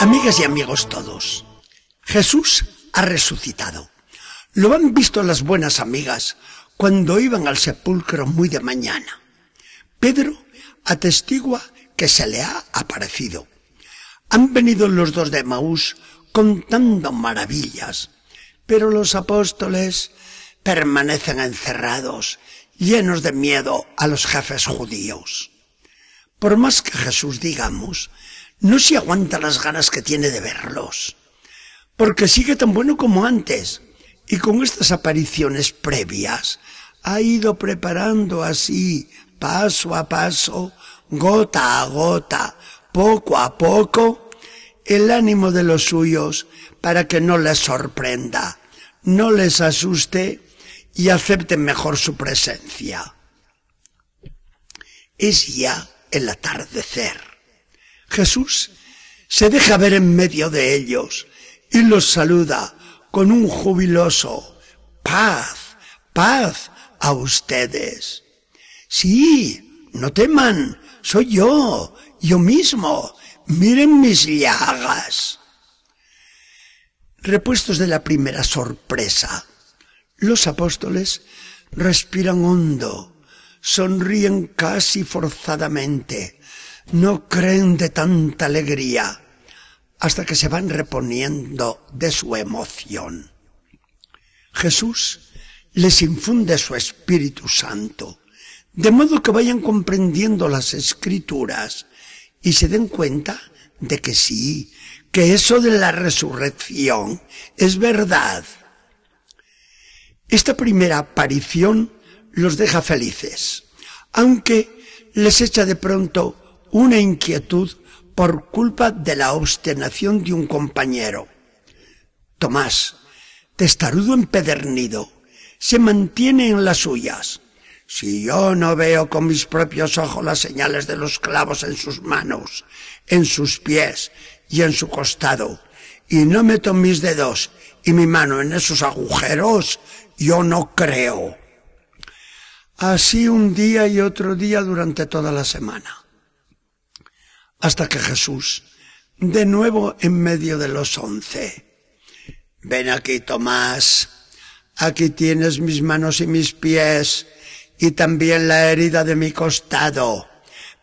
Amigas y amigos todos, Jesús ha resucitado. Lo han visto las buenas amigas cuando iban al sepulcro muy de mañana. Pedro atestigua que se le ha aparecido. Han venido los dos de Maús contando maravillas, pero los apóstoles permanecen encerrados, llenos de miedo a los jefes judíos. Por más que Jesús digamos, no se aguanta las ganas que tiene de verlos, porque sigue tan bueno como antes, y con estas apariciones previas ha ido preparando así, paso a paso, gota a gota, poco a poco, el ánimo de los suyos para que no les sorprenda, no les asuste y acepten mejor su presencia. Es ya el atardecer. Jesús se deja ver en medio de ellos y los saluda con un jubiloso paz, paz a ustedes. Sí, no teman, soy yo, yo mismo, miren mis llagas. Repuestos de la primera sorpresa, los apóstoles respiran hondo, sonríen casi forzadamente, no creen de tanta alegría, hasta que se van reponiendo de su emoción. Jesús les infunde su Espíritu Santo, de modo que vayan comprendiendo las escrituras y se den cuenta de que sí, que eso de la resurrección es verdad. Esta primera aparición los deja felices, aunque les echa de pronto una inquietud por culpa de la obstinación de un compañero. Tomás, testarudo empedernido, se mantiene en las suyas. Si yo no veo con mis propios ojos las señales de los clavos en sus manos, en sus pies y en su costado, y no meto mis dedos y mi mano en esos agujeros, yo no creo. Así un día y otro día durante toda la semana. Hasta que Jesús, de nuevo en medio de los once, ven aquí Tomás, aquí tienes mis manos y mis pies, y también la herida de mi costado.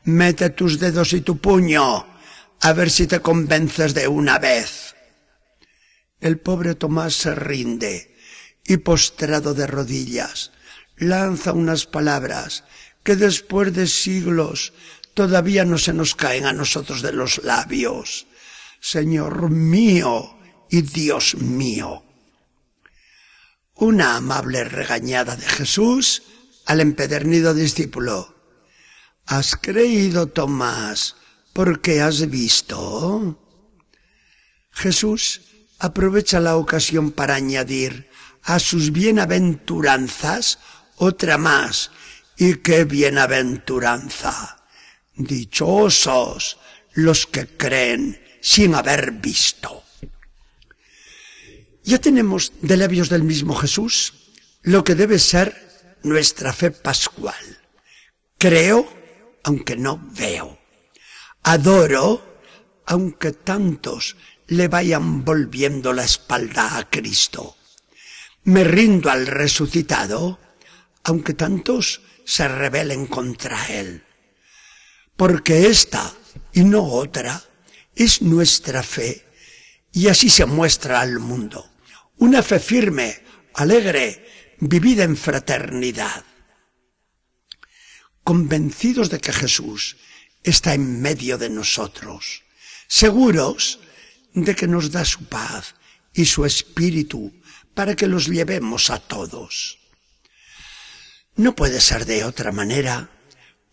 Mete tus dedos y tu puño, a ver si te convences de una vez. El pobre Tomás se rinde y postrado de rodillas, lanza unas palabras que después de siglos todavía no se nos caen a nosotros de los labios. Señor mío y Dios mío. Una amable regañada de Jesús al empedernido discípulo. ¿Has creído, Tomás, porque has visto? Jesús aprovecha la ocasión para añadir a sus bienaventuranzas otra más. ¿Y qué bienaventuranza? Dichosos los que creen sin haber visto. Ya tenemos de labios del mismo Jesús lo que debe ser nuestra fe pascual. Creo aunque no veo. Adoro aunque tantos le vayan volviendo la espalda a Cristo. Me rindo al resucitado aunque tantos se rebelen contra él. Porque esta y no otra es nuestra fe y así se muestra al mundo. Una fe firme, alegre, vivida en fraternidad. Convencidos de que Jesús está en medio de nosotros, seguros de que nos da su paz y su espíritu para que los llevemos a todos. No puede ser de otra manera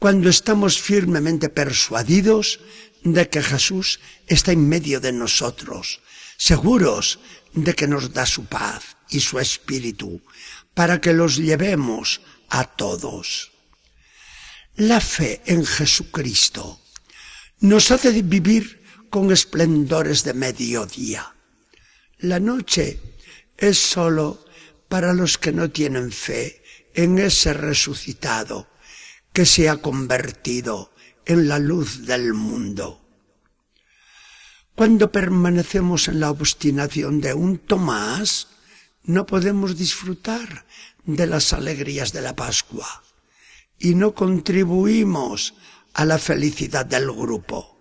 cuando estamos firmemente persuadidos de que Jesús está en medio de nosotros, seguros de que nos da su paz y su espíritu para que los llevemos a todos. La fe en Jesucristo nos hace vivir con esplendores de mediodía. La noche es sólo para los que no tienen fe en ese resucitado que se ha convertido en la luz del mundo. Cuando permanecemos en la obstinación de un Tomás, no podemos disfrutar de las alegrías de la Pascua y no contribuimos a la felicidad del grupo.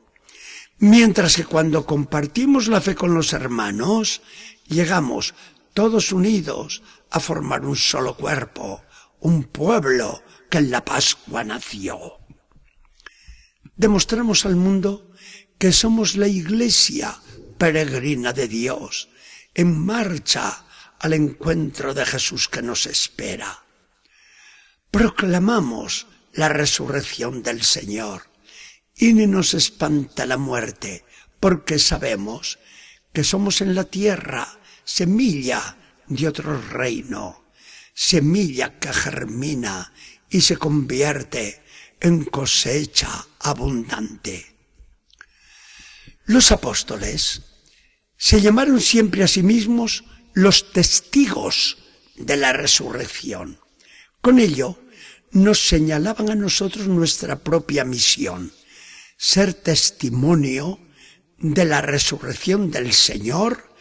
Mientras que cuando compartimos la fe con los hermanos, llegamos todos unidos a formar un solo cuerpo, un pueblo que en la Pascua nació. Demostramos al mundo que somos la iglesia peregrina de Dios, en marcha al encuentro de Jesús que nos espera. Proclamamos la resurrección del Señor y ni nos espanta la muerte, porque sabemos que somos en la tierra semilla de otro reino, semilla que germina y se convierte en cosecha abundante. Los apóstoles se llamaron siempre a sí mismos los testigos de la resurrección. Con ello nos señalaban a nosotros nuestra propia misión, ser testimonio de la resurrección del Señor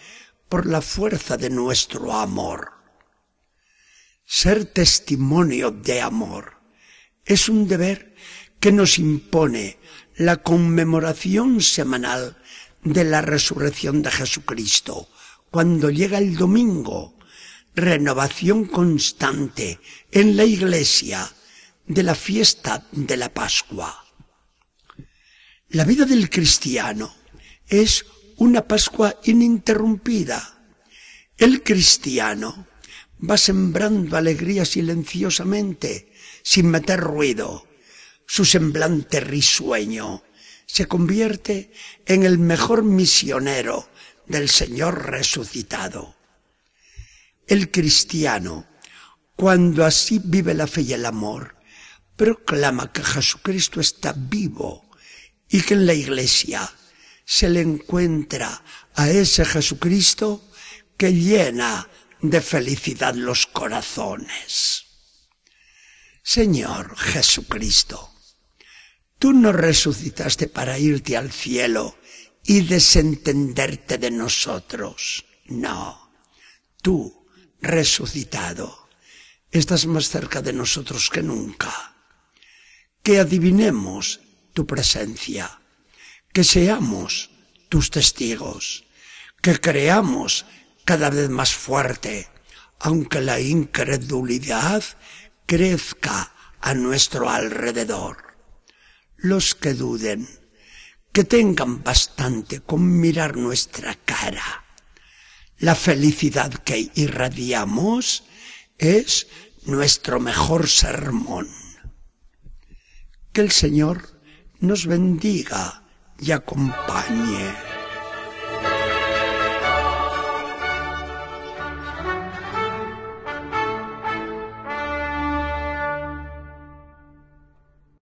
por la fuerza de nuestro amor. Ser testimonio de amor es un deber que nos impone la conmemoración semanal de la resurrección de Jesucristo, cuando llega el domingo, renovación constante en la iglesia de la fiesta de la Pascua. La vida del cristiano es una Pascua ininterrumpida. El cristiano va sembrando alegría silenciosamente, sin meter ruido. Su semblante risueño se convierte en el mejor misionero del Señor resucitado. El cristiano, cuando así vive la fe y el amor, proclama que Jesucristo está vivo y que en la iglesia se le encuentra a ese Jesucristo que llena de felicidad los corazones. Señor Jesucristo, tú no resucitaste para irte al cielo y desentenderte de nosotros. No, tú, resucitado, estás más cerca de nosotros que nunca. Que adivinemos tu presencia que seamos tus testigos, que creamos cada vez más fuerte, aunque la incredulidad crezca a nuestro alrededor. Los que duden, que tengan bastante con mirar nuestra cara. La felicidad que irradiamos es nuestro mejor sermón. Que el Señor nos bendiga y acompañe.